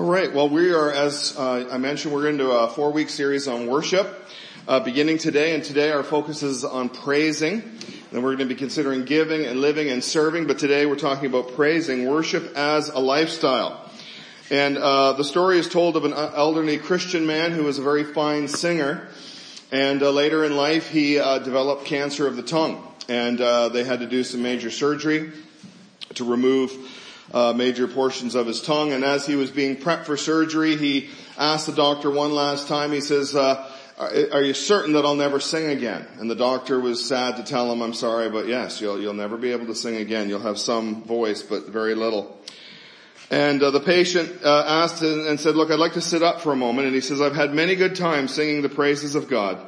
All right. Well, we are, as uh, I mentioned, we're into a four-week series on worship, uh, beginning today. And today our focus is on praising. And we're going to be considering giving and living and serving. But today we're talking about praising, worship as a lifestyle. And uh, the story is told of an elderly Christian man who was a very fine singer. And uh, later in life, he uh, developed cancer of the tongue, and uh, they had to do some major surgery to remove uh, major portions of his tongue. And as he was being prepped for surgery, he asked the doctor one last time. He says, uh, "Are you certain that I'll never sing again?" And the doctor was sad to tell him, "I'm sorry, but yes, you'll you'll never be able to sing again. You'll have some voice, but very little." And uh, the patient uh, asked and said, "Look, I'd like to sit up for a moment." And he says, "I've had many good times singing the praises of God."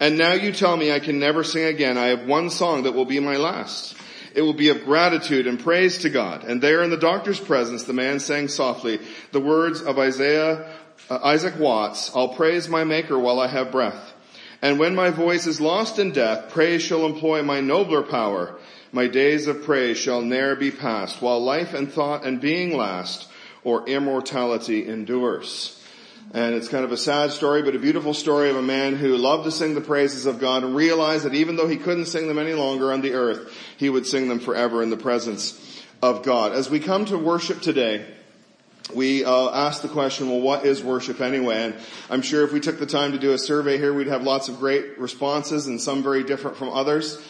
And now you tell me I can never sing again. I have one song that will be my last. It will be of gratitude and praise to God. And there in the doctor's presence, the man sang softly the words of Isaiah, uh, Isaac Watts, I'll praise my maker while I have breath. And when my voice is lost in death, praise shall employ my nobler power. My days of praise shall ne'er be past, while life and thought and being last, or immortality endures. And it's kind of a sad story, but a beautiful story of a man who loved to sing the praises of God and realized that even though he couldn't sing them any longer on the earth, he would sing them forever in the presence of God. As we come to worship today, we uh, ask the question, well, what is worship anyway? And I'm sure if we took the time to do a survey here, we'd have lots of great responses and some very different from others.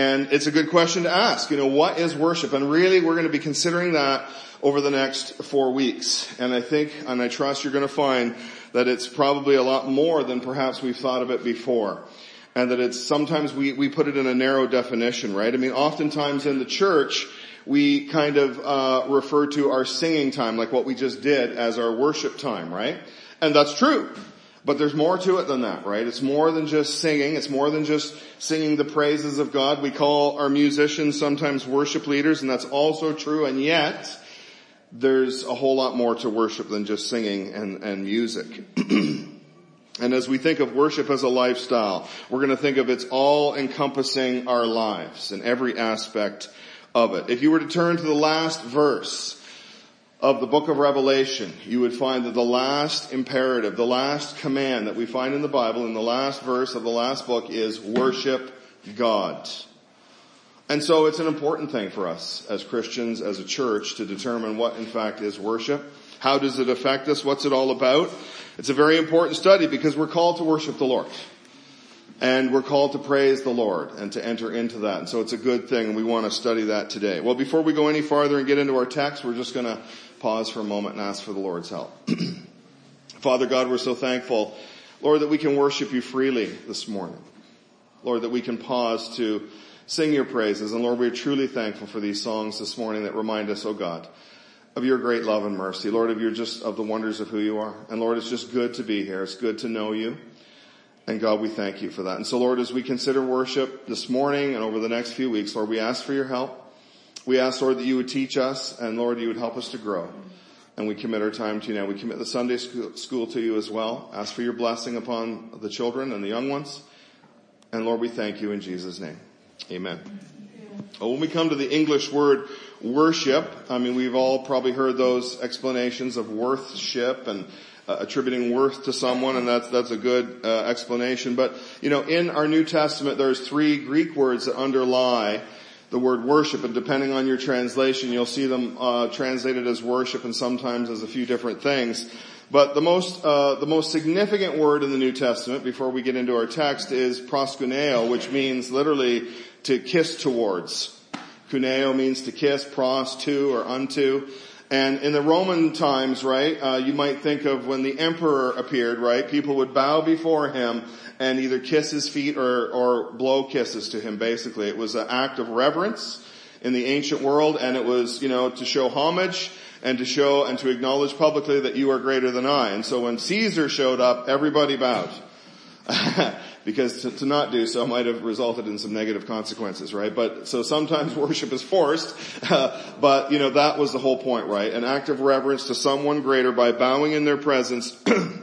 And it's a good question to ask, you know, what is worship? And really, we're going to be considering that over the next four weeks. And I think, and I trust you're going to find that it's probably a lot more than perhaps we've thought of it before. And that it's sometimes we, we put it in a narrow definition, right? I mean, oftentimes in the church, we kind of uh, refer to our singing time, like what we just did, as our worship time, right? And that's true. But there's more to it than that, right? It's more than just singing. It's more than just singing the praises of God. We call our musicians sometimes worship leaders, and that's also true. And yet, there's a whole lot more to worship than just singing and, and music. and as we think of worship as a lifestyle, we're going to think of it's all encompassing our lives and every aspect of it. If you were to turn to the last verse of the book of Revelation, you would find that the last imperative, the last command that we find in the Bible in the last verse of the last book is worship God. And so it's an important thing for us as Christians, as a church, to determine what in fact is worship. How does it affect us? What's it all about? It's a very important study because we're called to worship the Lord. And we're called to praise the Lord and to enter into that. And so it's a good thing and we want to study that today. Well, before we go any farther and get into our text, we're just going to pause for a moment and ask for the Lord's help. Father God, we're so thankful, Lord, that we can worship you freely this morning. Lord, that we can pause to sing your praises. And Lord, we are truly thankful for these songs this morning that remind us, oh God, of your great love and mercy. Lord, of your just, of the wonders of who you are. And Lord, it's just good to be here. It's good to know you. And God, we thank you for that. And so Lord, as we consider worship this morning and over the next few weeks, Lord, we ask for your help. We ask, Lord, that you would teach us and Lord, you would help us to grow. And we commit our time to you now. We commit the Sunday school to you as well. Ask for your blessing upon the children and the young ones. And Lord, we thank you in Jesus' name. Amen. Well, when we come to the English word worship, I mean, we've all probably heard those explanations of worthship and uh, attributing worth to someone, and that's that's a good uh, explanation. But you know, in our New Testament, there's three Greek words that underlie the word worship, and depending on your translation, you'll see them uh, translated as worship and sometimes as a few different things. But the most, uh, the most significant word in the New Testament, before we get into our text, is proskuneo, which means literally to kiss towards. Kuneo means to kiss, pros, to, or unto. And in the Roman times, right, uh, you might think of when the emperor appeared, right, people would bow before him and either kiss his feet or, or blow kisses to him, basically. It was an act of reverence in the ancient world and it was, you know, to show homage and to show and to acknowledge publicly that you are greater than I. And so when Caesar showed up, everybody bowed. because to, to, not do so might have resulted in some negative consequences, right? But, so sometimes worship is forced, uh, but you know, that was the whole point, right? An act of reverence to someone greater by bowing in their presence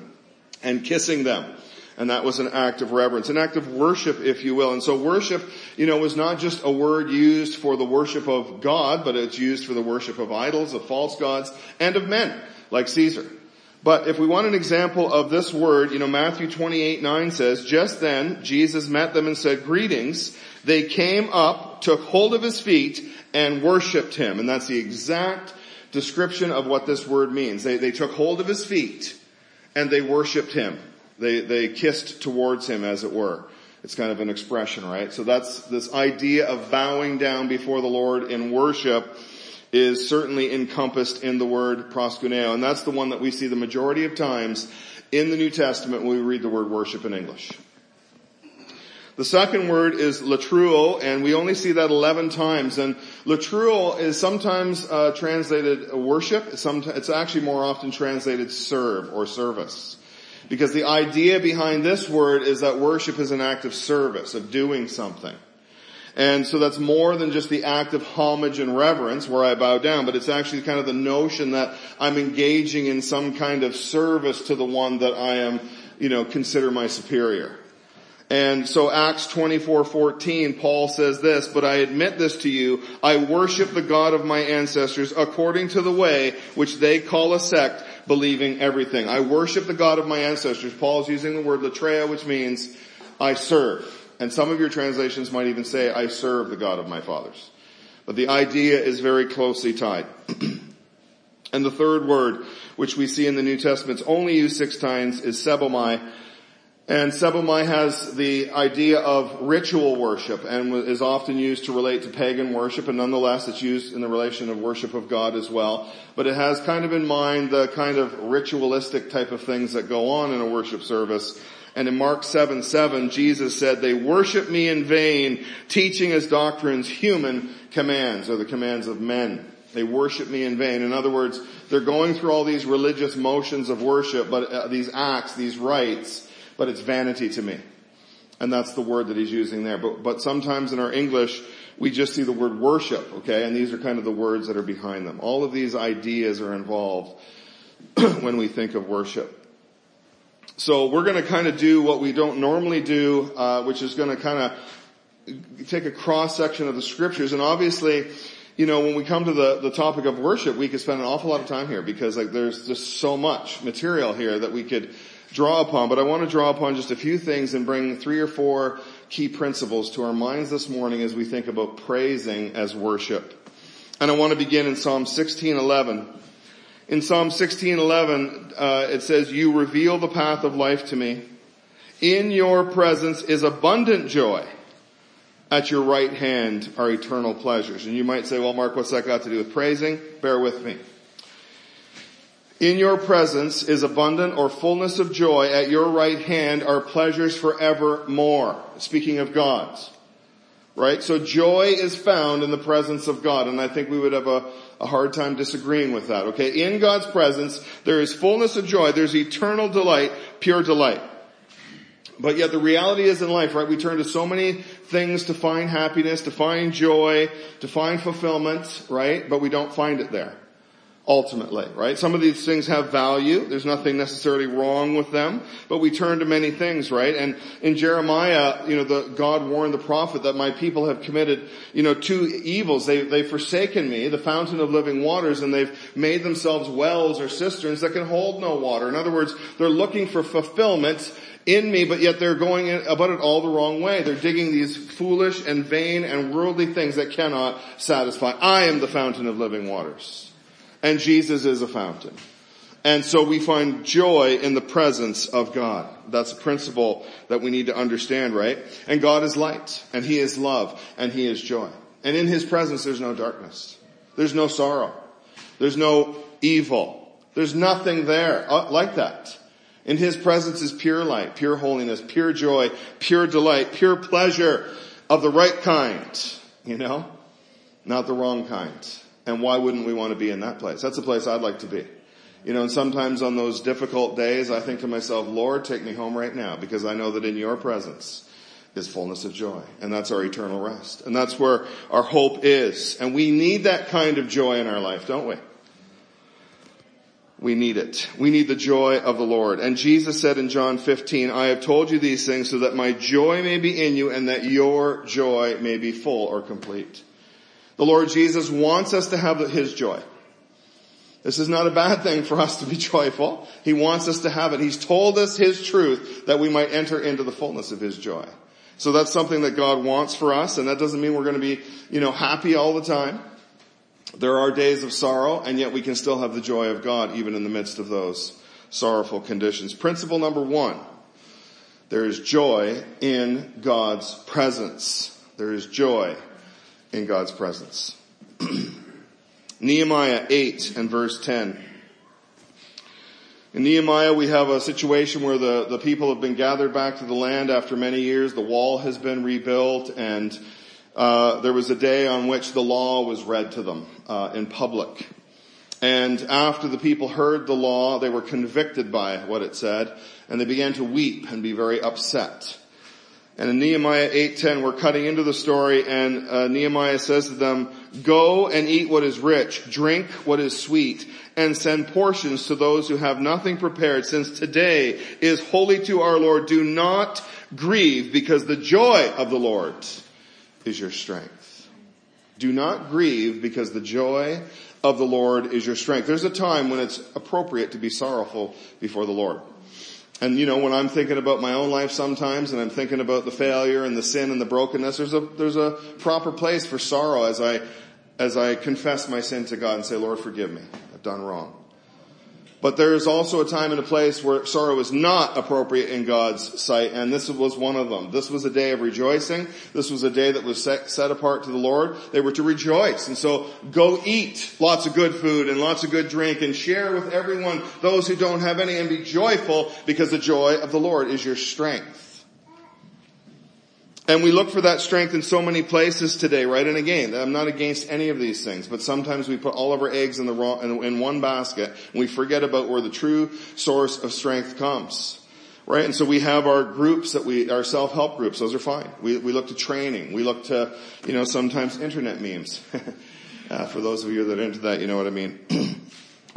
and kissing them. And that was an act of reverence, an act of worship, if you will. And so worship, you know, was not just a word used for the worship of God, but it's used for the worship of idols, of false gods, and of men, like Caesar. But if we want an example of this word, you know, Matthew 28, 9 says, just then Jesus met them and said, greetings. They came up, took hold of his feet, and worshiped him. And that's the exact description of what this word means. They, they took hold of his feet, and they worshiped him. They, they kissed towards him, as it were. It's kind of an expression, right? So that's this idea of bowing down before the Lord in worship is certainly encompassed in the word proskuneo, and that's the one that we see the majority of times in the New Testament when we read the word worship in English. The second word is latreuo, and we only see that 11 times. And latreuo is sometimes uh, translated worship. it's actually more often translated serve or service. Because the idea behind this word is that worship is an act of service, of doing something. And so that's more than just the act of homage and reverence where I bow down, but it's actually kind of the notion that I'm engaging in some kind of service to the one that I am, you know, consider my superior. And so Acts 24:14 Paul says this, but I admit this to you, I worship the God of my ancestors according to the way which they call a sect, believing everything. I worship the God of my ancestors. Paul's using the word latreia which means I serve. And some of your translations might even say, I serve the God of my fathers. But the idea is very closely tied. and the third word, which we see in the New Testament, only used six times, is sebomai. And sebomai has the idea of ritual worship and is often used to relate to pagan worship and nonetheless it's used in the relation of worship of God as well. But it has kind of in mind the kind of ritualistic type of things that go on in a worship service and in Mark 7, 7, Jesus said, they worship me in vain, teaching as doctrines human commands, or the commands of men. They worship me in vain. In other words, they're going through all these religious motions of worship, but uh, these acts, these rites, but it's vanity to me. And that's the word that he's using there. But, but sometimes in our English, we just see the word worship, okay? And these are kind of the words that are behind them. All of these ideas are involved when we think of worship. So we're going to kind of do what we don't normally do, uh, which is going to kind of take a cross section of the scriptures. And obviously, you know, when we come to the, the topic of worship, we could spend an awful lot of time here because like there's just so much material here that we could draw upon. But I want to draw upon just a few things and bring three or four key principles to our minds this morning as we think about praising as worship. And I want to begin in Psalm 1611 in Psalm 16:11, uh, it says, "You reveal the path of life to me. In your presence is abundant joy. At your right hand are eternal pleasures." And you might say, "Well, Mark, what's that got to do with praising?" Bear with me. In your presence is abundant or fullness of joy. At your right hand are pleasures forevermore. Speaking of God's. Right? So joy is found in the presence of God. And I think we would have a, a hard time disagreeing with that. Okay. In God's presence, there is fullness of joy. There's eternal delight, pure delight. But yet the reality is in life, right? We turn to so many things to find happiness, to find joy, to find fulfillment, right? But we don't find it there ultimately, right? Some of these things have value. There's nothing necessarily wrong with them, but we turn to many things, right? And in Jeremiah, you know, the, God warned the prophet that my people have committed, you know, two evils. They, they've forsaken me, the fountain of living waters, and they've made themselves wells or cisterns that can hold no water. In other words, they're looking for fulfillment in me, but yet they're going about it all the wrong way. They're digging these foolish and vain and worldly things that cannot satisfy. I am the fountain of living waters and Jesus is a fountain. And so we find joy in the presence of God. That's a principle that we need to understand, right? And God is light, and He is love, and He is joy. And in His presence there's no darkness. There's no sorrow. There's no evil. There's nothing there uh, like that. In His presence is pure light, pure holiness, pure joy, pure delight, pure pleasure of the right kind, you know? Not the wrong kind. And why wouldn't we want to be in that place? That's a place I'd like to be. You know, and sometimes on those difficult days, I think to myself, Lord, take me home right now because I know that in your presence is fullness of joy. And that's our eternal rest. And that's where our hope is. And we need that kind of joy in our life, don't we? We need it. We need the joy of the Lord. And Jesus said in John 15, I have told you these things so that my joy may be in you and that your joy may be full or complete. The Lord Jesus wants us to have His joy. This is not a bad thing for us to be joyful. He wants us to have it. He's told us His truth that we might enter into the fullness of His joy. So that's something that God wants for us and that doesn't mean we're going to be, you know, happy all the time. There are days of sorrow and yet we can still have the joy of God even in the midst of those sorrowful conditions. Principle number one. There is joy in God's presence. There is joy in God's presence. Nehemiah 8 and verse 10. In Nehemiah, we have a situation where the, the people have been gathered back to the land after many years. The wall has been rebuilt and uh, there was a day on which the law was read to them uh, in public. And after the people heard the law, they were convicted by what it said, and they began to weep and be very upset. And in Nehemiah 8:10, we're cutting into the story, and uh, Nehemiah says to them, "Go and eat what is rich, drink what is sweet, and send portions to those who have nothing prepared, since today is holy to our Lord. Do not grieve, because the joy of the Lord is your strength. Do not grieve, because the joy of the Lord is your strength." There's a time when it's appropriate to be sorrowful before the Lord. And you know, when I'm thinking about my own life sometimes and I'm thinking about the failure and the sin and the brokenness, there's a, there's a proper place for sorrow as I, as I confess my sin to God and say, Lord, forgive me. I've done wrong. But there is also a time and a place where sorrow is not appropriate in God's sight, and this was one of them. This was a day of rejoicing. This was a day that was set, set, apart to the Lord. They were to rejoice. And so go eat lots of good food and lots of good drink and share with everyone, those who don't have any, and be joyful because the joy of the Lord is your strength. And we look for that strength in so many places today, right? And again, I'm not against any of these things, but sometimes we put all of our eggs in the wrong, in, one basket and we forget about where the true source of strength comes. Right? And so we have our groups that we, our self-help groups, those are fine. We, we look to training. We look to, you know, sometimes internet memes. uh, for those of you that are into that, you know what I mean.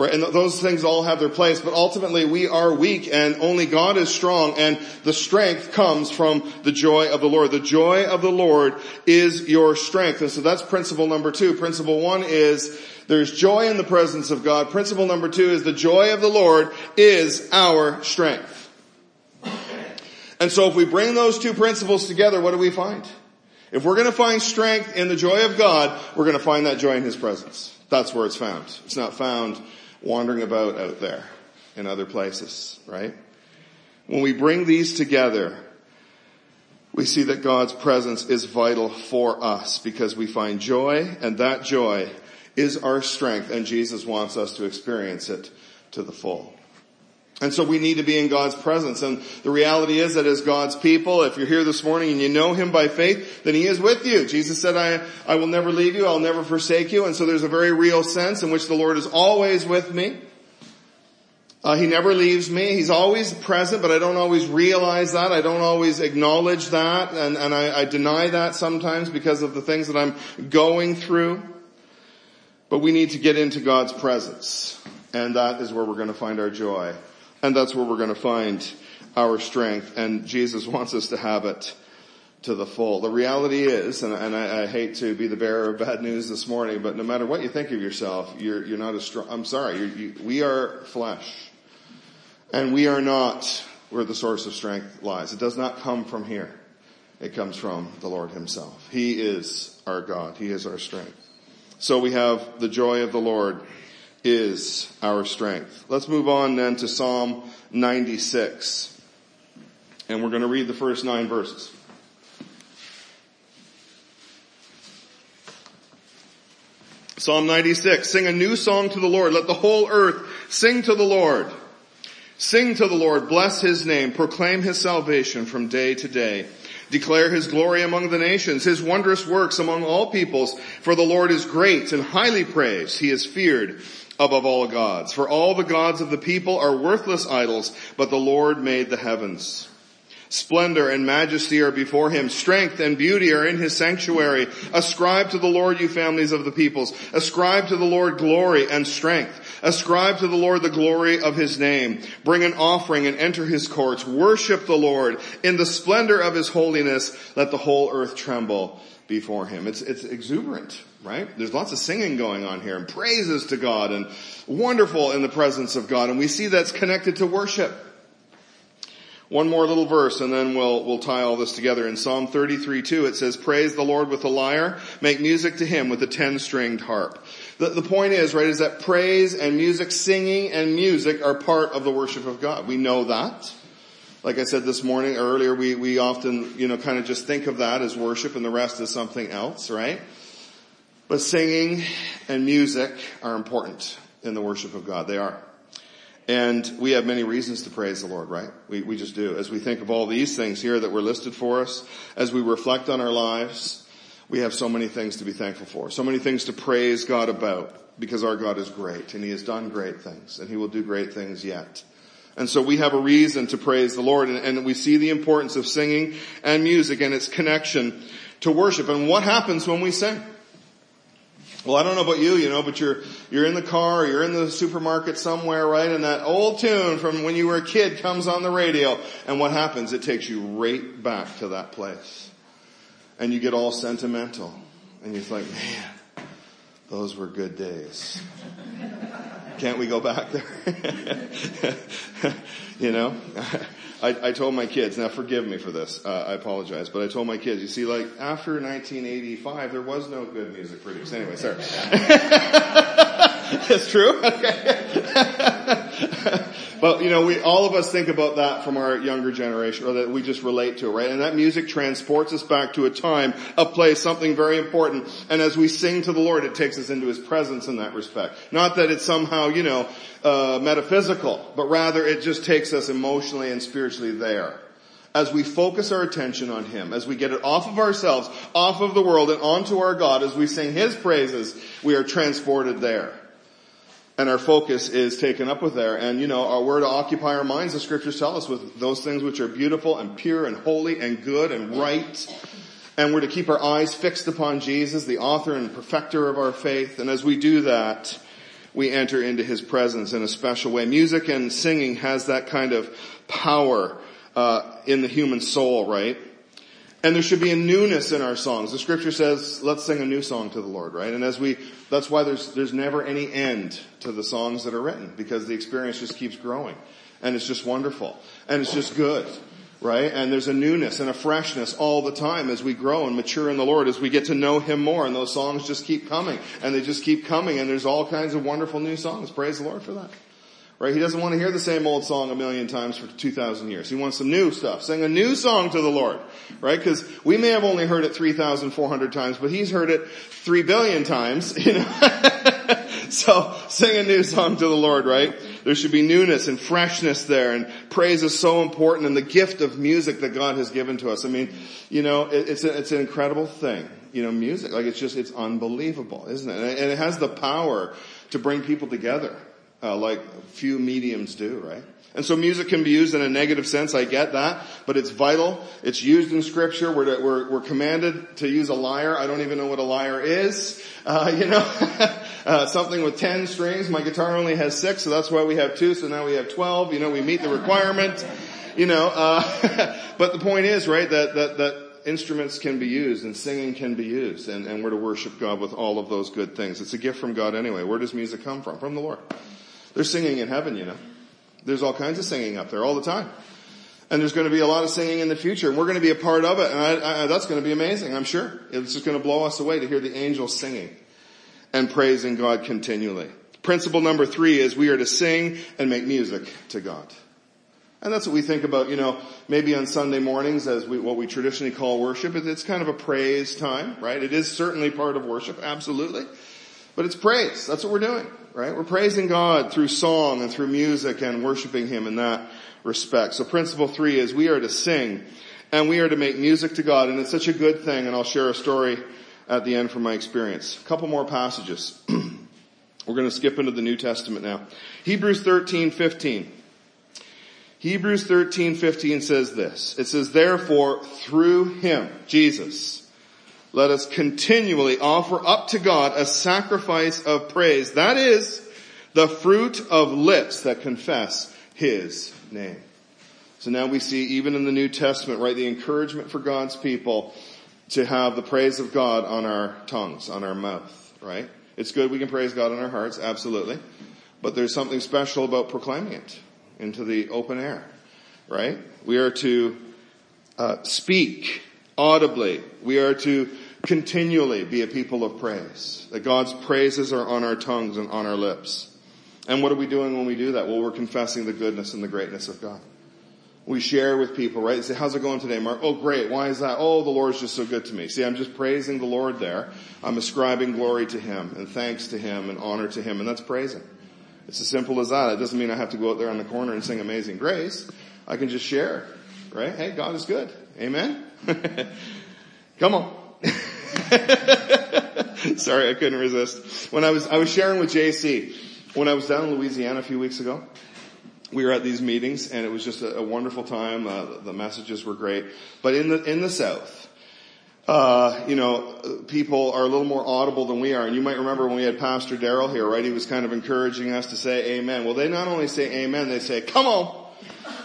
Right? And those things all have their place, but ultimately we are weak and only God is strong and the strength comes from the joy of the Lord. The joy of the Lord is your strength. And so that's principle number two. Principle one is there's joy in the presence of God. Principle number two is the joy of the Lord is our strength. And so if we bring those two principles together, what do we find? If we're gonna find strength in the joy of God, we're gonna find that joy in His presence. That's where it's found. It's not found wandering about out there in other places, right? When we bring these together, we see that God's presence is vital for us because we find joy and that joy is our strength and Jesus wants us to experience it to the full. And so we need to be in God's presence. And the reality is that as God's people, if you're here this morning and you know Him by faith, then He is with you. Jesus said, I, I will never leave you, I'll never forsake you. And so there's a very real sense in which the Lord is always with me. Uh, he never leaves me. He's always present, but I don't always realize that. I don't always acknowledge that. And, and I, I deny that sometimes because of the things that I'm going through. But we need to get into God's presence. And that is where we're going to find our joy. And that's where we're going to find our strength. And Jesus wants us to have it to the full. The reality is, and, and I, I, hate to be the bearer of bad news this morning, but no matter what you think of yourself, you're, you're not as strong. I'm sorry, you, we are flesh. And we are not where the source of strength lies. It does not come from here. It comes from the Lord himself. He is our God. He is our strength. So we have the joy of the Lord is our strength. Let's move on then to Psalm 96. And we're going to read the first nine verses. Psalm 96, sing a new song to the Lord. Let the whole earth sing to the Lord. Sing to the Lord, bless his name, proclaim his salvation from day to day. Declare his glory among the nations, his wondrous works among all peoples, for the Lord is great and highly praised. He is feared above all gods. For all the gods of the people are worthless idols, but the Lord made the heavens. Splendor and majesty are before him. Strength and beauty are in his sanctuary. Ascribe to the Lord, you families of the peoples. Ascribe to the Lord glory and strength. Ascribe to the Lord the glory of his name. Bring an offering and enter his courts. Worship the Lord in the splendor of his holiness. Let the whole earth tremble before him. It's, it's exuberant, right? There's lots of singing going on here and praises to God and wonderful in the presence of God. And we see that's connected to worship. One more little verse and then we'll, we'll tie all this together. In Psalm 33 2 it says, praise the Lord with the lyre, make music to him with a ten stringed harp. The, the point is, right, is that praise and music, singing and music are part of the worship of God. We know that. Like I said this morning or earlier, we, we often, you know, kind of just think of that as worship and the rest is something else, right? But singing and music are important in the worship of God. They are. And we have many reasons to praise the Lord, right? We, we just do. As we think of all these things here that were listed for us, as we reflect on our lives, we have so many things to be thankful for. So many things to praise God about because our God is great and He has done great things and He will do great things yet. And so we have a reason to praise the Lord and, and we see the importance of singing and music and its connection to worship. And what happens when we sing? Well, I don't know about you, you know, but you're, you're in the car, you're in the supermarket somewhere, right? And that old tune from when you were a kid comes on the radio. And what happens? It takes you right back to that place. And you get all sentimental. And you're like, man, those were good days. Can't we go back there? you know? I, I, told my kids, now forgive me for this, uh, I apologize, but I told my kids, you see, like, after 1985, there was no good music produced. Anyway, sorry. It's true? Okay. But you know, we all of us think about that from our younger generation, or that we just relate to, right? And that music transports us back to a time, a place, something very important. And as we sing to the Lord, it takes us into His presence in that respect. Not that it's somehow, you know, uh, metaphysical, but rather it just takes us emotionally and spiritually there. As we focus our attention on Him, as we get it off of ourselves, off of the world, and onto our God, as we sing His praises, we are transported there and our focus is taken up with there. And you know, we're to occupy our minds, the scriptures tell us, with those things which are beautiful and pure and holy and good and right. And we're to keep our eyes fixed upon Jesus, the author and perfecter of our faith. And as we do that, we enter into his presence in a special way. Music and singing has that kind of power uh, in the human soul, right? And there should be a newness in our songs. The scripture says, let's sing a new song to the Lord, right? And as we, that's why there's, there's never any end to the songs that are written because the experience just keeps growing. And it's just wonderful. And it's just good, right? And there's a newness and a freshness all the time as we grow and mature in the Lord, as we get to know Him more and those songs just keep coming and they just keep coming and there's all kinds of wonderful new songs. Praise the Lord for that. Right? He doesn't want to hear the same old song a million times for 2,000 years. He wants some new stuff. Sing a new song to the Lord. Right? Because we may have only heard it 3,400 times, but he's heard it 3 billion times. You know? so sing a new song to the Lord, right? There should be newness and freshness there and praise is so important and the gift of music that God has given to us. I mean, you know, it, it's, a, it's an incredible thing. You know, music, like it's just, it's unbelievable, isn't it? And it has the power to bring people together uh, like few mediums do, right? And so music can be used in a negative sense, I get that, but it's vital. It's used in scripture. We're, we're, we're commanded to use a lyre. I don't even know what a lyre is. Uh, you know, uh, something with ten strings. My guitar only has six, so that's why we have two, so now we have twelve. You know, we meet the requirement. You know, uh, but the point is, right, that, that, that instruments can be used and singing can be used and, and we're to worship God with all of those good things. It's a gift from God anyway. Where does music come from? From the Lord. There's singing in heaven, you know. There's all kinds of singing up there all the time. And there's going to be a lot of singing in the future, and we're going to be a part of it, and I, I, that's going to be amazing, I'm sure. It's just going to blow us away to hear the angels singing and praising God continually. Principle number three is we are to sing and make music to God. And that's what we think about, you know, maybe on Sunday mornings as we, what we traditionally call worship. It's kind of a praise time, right? It is certainly part of worship, absolutely. But it's praise. That's what we're doing right? We're praising God through song and through music and worshiping Him in that respect. So principle three is we are to sing and we are to make music to God and it's such a good thing and I'll share a story at the end from my experience. A couple more passages. We're going to skip into the New Testament now. Hebrews 13, 15. Hebrews 13, 15 says this. It says, therefore, through Him, Jesus, let us continually offer up to God a sacrifice of praise. That is the fruit of lips that confess His name. So now we see even in the New Testament, right, the encouragement for God's people to have the praise of God on our tongues, on our mouth, right? It's good we can praise God in our hearts, absolutely. But there's something special about proclaiming it into the open air, right? We are to uh, speak audibly. We are to continually be a people of praise. That God's praises are on our tongues and on our lips. And what are we doing when we do that? Well, we're confessing the goodness and the greatness of God. We share with people, right? say, how's it going today, Mark? Oh, great. Why is that? Oh, the Lord's just so good to me. See, I'm just praising the Lord there. I'm ascribing glory to Him and thanks to Him and honor to Him, and that's praising. It's as simple as that. It doesn't mean I have to go out there on the corner and sing Amazing Grace. I can just share, right? Hey, God is good. Amen? Come on. Sorry, I couldn't resist. When I was, I was sharing with JC, when I was down in Louisiana a few weeks ago, we were at these meetings and it was just a, a wonderful time. Uh, the messages were great. But in the, in the South, uh, you know, people are a little more audible than we are. And you might remember when we had Pastor Daryl here, right? He was kind of encouraging us to say amen. Well, they not only say amen, they say, come on.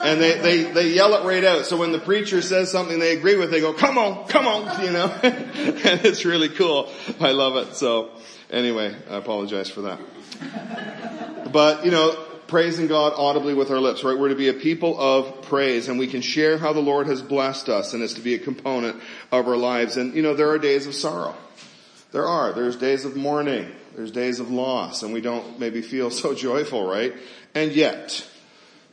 And they, they, they yell it right out. So when the preacher says something they agree with, they go, come on, come on, you know? and it's really cool. I love it. So anyway, I apologize for that. But, you know, praising God audibly with our lips, right? We're to be a people of praise and we can share how the Lord has blessed us and it's to be a component of our lives. And you know, there are days of sorrow. There are. There's days of mourning. There's days of loss and we don't maybe feel so joyful, right? And yet,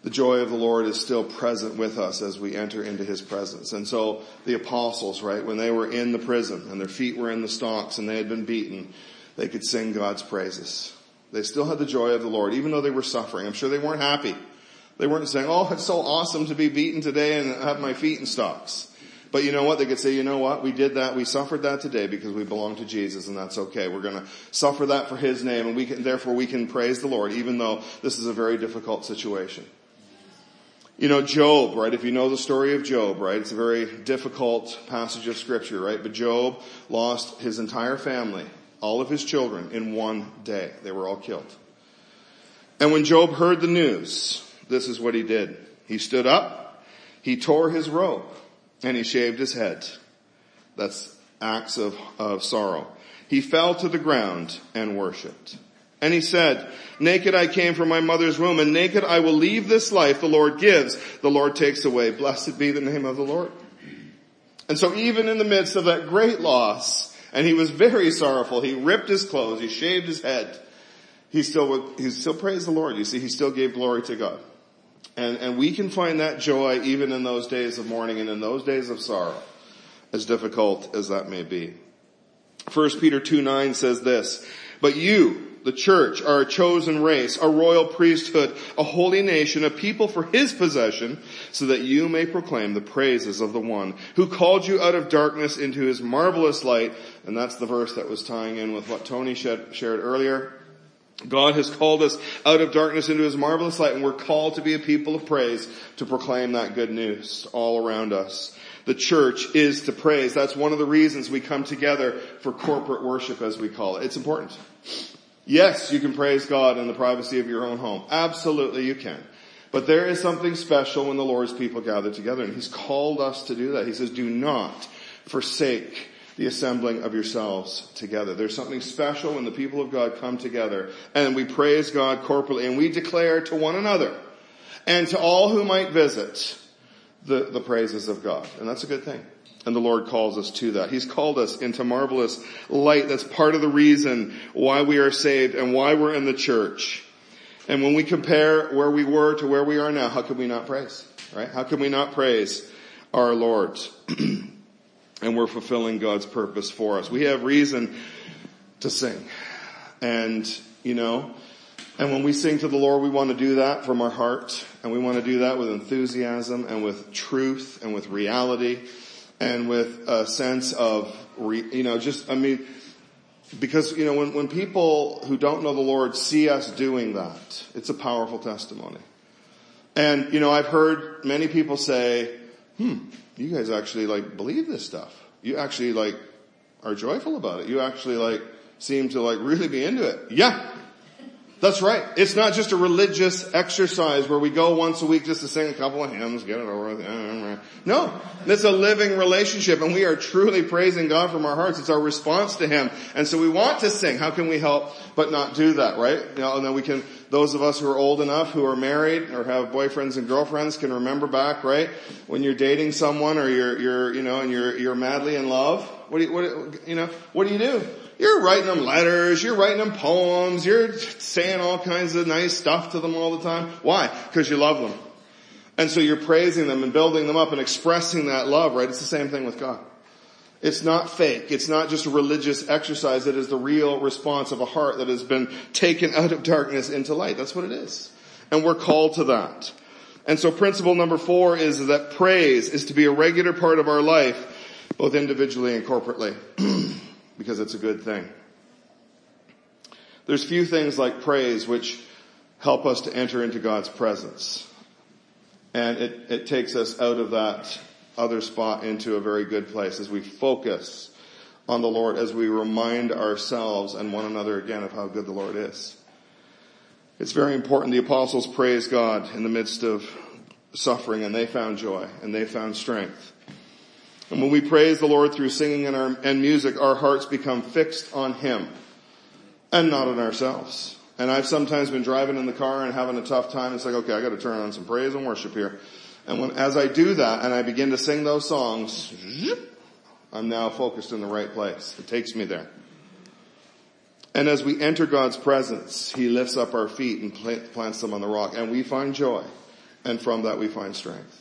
the joy of the Lord is still present with us as we enter into His presence. And so the apostles, right, when they were in the prison and their feet were in the stocks and they had been beaten, they could sing God's praises. They still had the joy of the Lord, even though they were suffering. I'm sure they weren't happy. They weren't saying, oh, it's so awesome to be beaten today and have my feet in stocks. But you know what? They could say, you know what? We did that. We suffered that today because we belong to Jesus and that's okay. We're going to suffer that for His name and we can, therefore we can praise the Lord even though this is a very difficult situation. You know, Job, right? If you know the story of Job, right? It's a very difficult passage of scripture, right? But Job lost his entire family all of his children in one day. They were all killed. And when Job heard the news, this is what he did. He stood up, he tore his robe, and he shaved his head. That's acts of, of sorrow. He fell to the ground and worshiped. And he said, naked I came from my mother's womb and naked I will leave this life the Lord gives, the Lord takes away. Blessed be the name of the Lord. And so even in the midst of that great loss, and he was very sorrowful. He ripped his clothes. He shaved his head. He still, he still praised the Lord. You see, he still gave glory to God. And, and we can find that joy even in those days of mourning and in those days of sorrow, as difficult as that may be. 1 Peter 2 9 says this, but you, the church, are a chosen race, a royal priesthood, a holy nation, a people for his possession, so that you may proclaim the praises of the one who called you out of darkness into his marvelous light. And that's the verse that was tying in with what Tony shared earlier. God has called us out of darkness into his marvelous light and we're called to be a people of praise to proclaim that good news all around us. The church is to praise. That's one of the reasons we come together for corporate worship as we call it. It's important. Yes, you can praise God in the privacy of your own home. Absolutely you can. But there is something special when the Lord's people gather together and He's called us to do that. He says, do not forsake the assembling of yourselves together. There's something special when the people of God come together and we praise God corporately and we declare to one another and to all who might visit the, the praises of God. And that's a good thing. And the Lord calls us to that. He's called us into marvelous light. That's part of the reason why we are saved and why we're in the church. And when we compare where we were to where we are now, how can we not praise? Right? How can we not praise our Lord? and we're fulfilling God's purpose for us. We have reason to sing. And, you know, and when we sing to the Lord, we want to do that from our heart. And we want to do that with enthusiasm and with truth and with reality and with a sense of, re, you know, just, I mean, because, you know, when, when people who don't know the Lord see us doing that, it's a powerful testimony. And, you know, I've heard many people say, hmm, you guys actually like believe this stuff. You actually like are joyful about it. You actually like seem to like really be into it. Yeah. That's right. It's not just a religious exercise where we go once a week just to sing a couple of hymns, get it over with. No, it's a living relationship and we are truly praising God from our hearts. It's our response to Him. And so we want to sing. How can we help but not do that, right? You know, and then we can, those of us who are old enough, who are married or have boyfriends and girlfriends can remember back, right? When you're dating someone or you're, you're, you know, and you're, you're madly in love. What do you, what, you know, what do you do? You're writing them letters, you're writing them poems, you're saying all kinds of nice stuff to them all the time. Why? Because you love them. And so you're praising them and building them up and expressing that love, right? It's the same thing with God. It's not fake. It's not just a religious exercise. It is the real response of a heart that has been taken out of darkness into light. That's what it is. And we're called to that. And so principle number four is that praise is to be a regular part of our life, both individually and corporately. because it's a good thing. There's few things like praise which help us to enter into God's presence. And it, it takes us out of that other spot into a very good place as we focus on the Lord, as we remind ourselves and one another again of how good the Lord is. It's very important the apostles praised God in the midst of suffering and they found joy and they found strength. And when we praise the Lord through singing and, our, and music, our hearts become fixed on Him and not on ourselves. And I've sometimes been driving in the car and having a tough time. It's like, okay, I gotta turn on some praise and worship here. And when, as I do that and I begin to sing those songs, I'm now focused in the right place. It takes me there. And as we enter God's presence, He lifts up our feet and plants them on the rock and we find joy. And from that we find strength.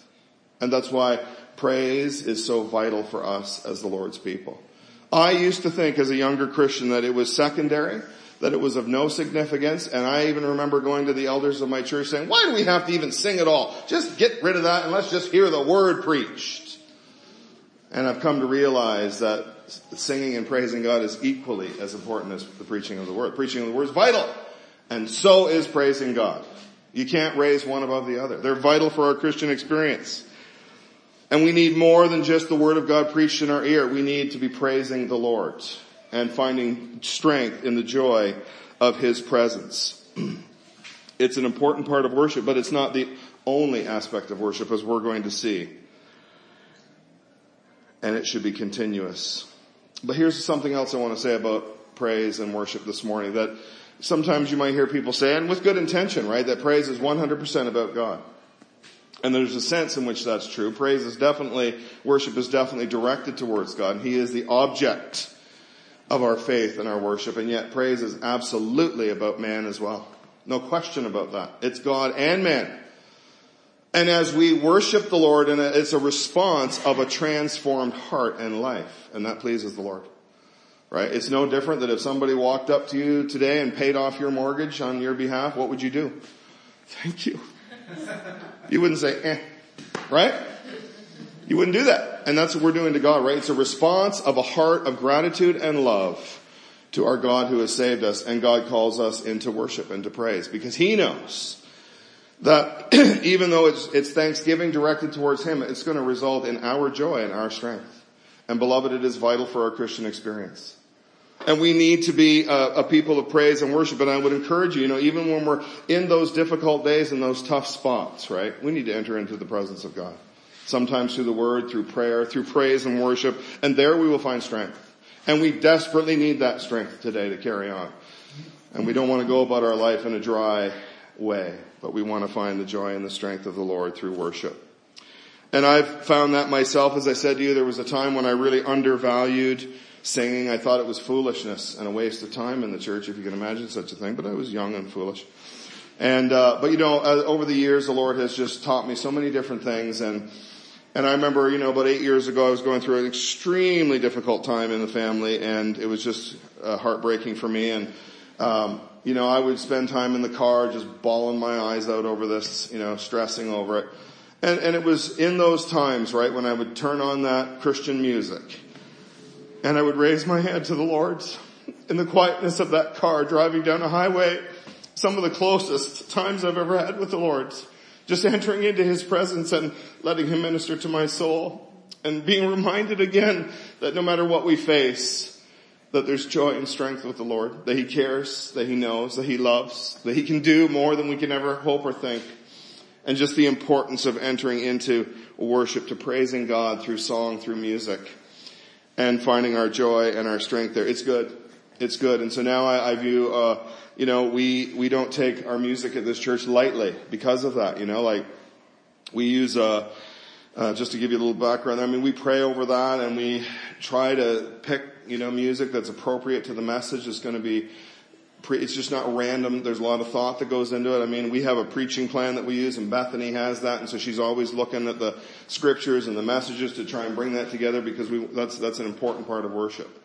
And that's why praise is so vital for us as the Lord's people. I used to think as a younger Christian that it was secondary, that it was of no significance, and I even remember going to the elders of my church saying, why do we have to even sing at all? Just get rid of that and let's just hear the word preached. And I've come to realize that singing and praising God is equally as important as the preaching of the word. Preaching of the word is vital. And so is praising God. You can't raise one above the other. They're vital for our Christian experience. And we need more than just the word of God preached in our ear. We need to be praising the Lord and finding strength in the joy of His presence. it's an important part of worship, but it's not the only aspect of worship as we're going to see. And it should be continuous. But here's something else I want to say about praise and worship this morning that sometimes you might hear people say, and with good intention, right, that praise is 100% about God. And there's a sense in which that's true. Praise is definitely, worship is definitely directed towards God. He is the object of our faith and our worship. And yet praise is absolutely about man as well. No question about that. It's God and man. And as we worship the Lord, and it's a response of a transformed heart and life, and that pleases the Lord. Right? It's no different that if somebody walked up to you today and paid off your mortgage on your behalf, what would you do? Thank you. You wouldn't say, eh, right? You wouldn't do that. And that's what we're doing to God, right? It's a response of a heart of gratitude and love to our God who has saved us and God calls us into worship and to praise because He knows that even though it's, it's thanksgiving directed towards Him, it's going to result in our joy and our strength. And beloved, it is vital for our Christian experience. And we need to be a, a, people of praise and worship. And I would encourage you, you know, even when we're in those difficult days and those tough spots, right? We need to enter into the presence of God. Sometimes through the word, through prayer, through praise and worship. And there we will find strength. And we desperately need that strength today to carry on. And we don't want to go about our life in a dry way, but we want to find the joy and the strength of the Lord through worship. And I've found that myself, as I said to you, there was a time when I really undervalued singing. I thought it was foolishness and a waste of time in the church, if you can imagine such a thing. But I was young and foolish. And, uh, but you know, uh, over the years, the Lord has just taught me so many different things. And, and I remember, you know, about eight years ago, I was going through an extremely difficult time in the family, and it was just uh, heartbreaking for me. And, um, you know, I would spend time in the car just bawling my eyes out over this, you know, stressing over it. And, and it was in those times, right, when I would turn on that Christian music and I would raise my hand to the Lord's. in the quietness of that car driving down a highway, some of the closest times I've ever had with the Lord. Just entering into His presence and letting Him minister to my soul and being reminded again that no matter what we face, that there's joy and strength with the Lord, that He cares, that He knows, that He loves, that He can do more than we can ever hope or think. And just the importance of entering into worship, to praising God through song, through music, and finding our joy and our strength there. It's good. It's good. And so now I, I view, uh, you know, we, we don't take our music at this church lightly because of that, you know, like, we use, uh, uh, just to give you a little background, I mean, we pray over that and we try to pick, you know, music that's appropriate to the message. It's going to be, it's just not random. There's a lot of thought that goes into it. I mean, we have a preaching plan that we use and Bethany has that. And so she's always looking at the scriptures and the messages to try and bring that together because we, that's, that's an important part of worship.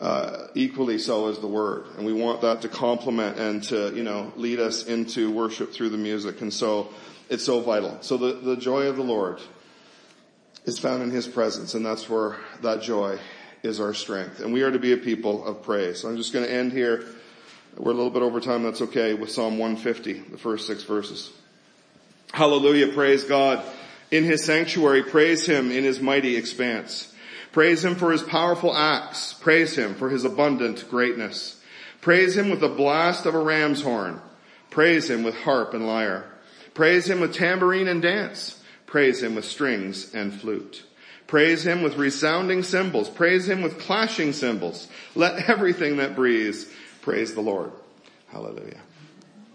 Uh, equally so is the word. And we want that to complement and to, you know, lead us into worship through the music. And so it's so vital. So the, the joy of the Lord is found in His presence and that's where that joy is our strength. And we are to be a people of praise. So I'm just going to end here. We're a little bit over time. That's okay with Psalm 150, the first six verses. Hallelujah. Praise God. In His sanctuary, praise Him in His mighty expanse. Praise him for his powerful acts. Praise him for his abundant greatness. Praise him with the blast of a ram's horn. Praise him with harp and lyre. Praise him with tambourine and dance. Praise him with strings and flute. Praise him with resounding cymbals. Praise him with clashing cymbals. Let everything that breathes praise the Lord. Hallelujah.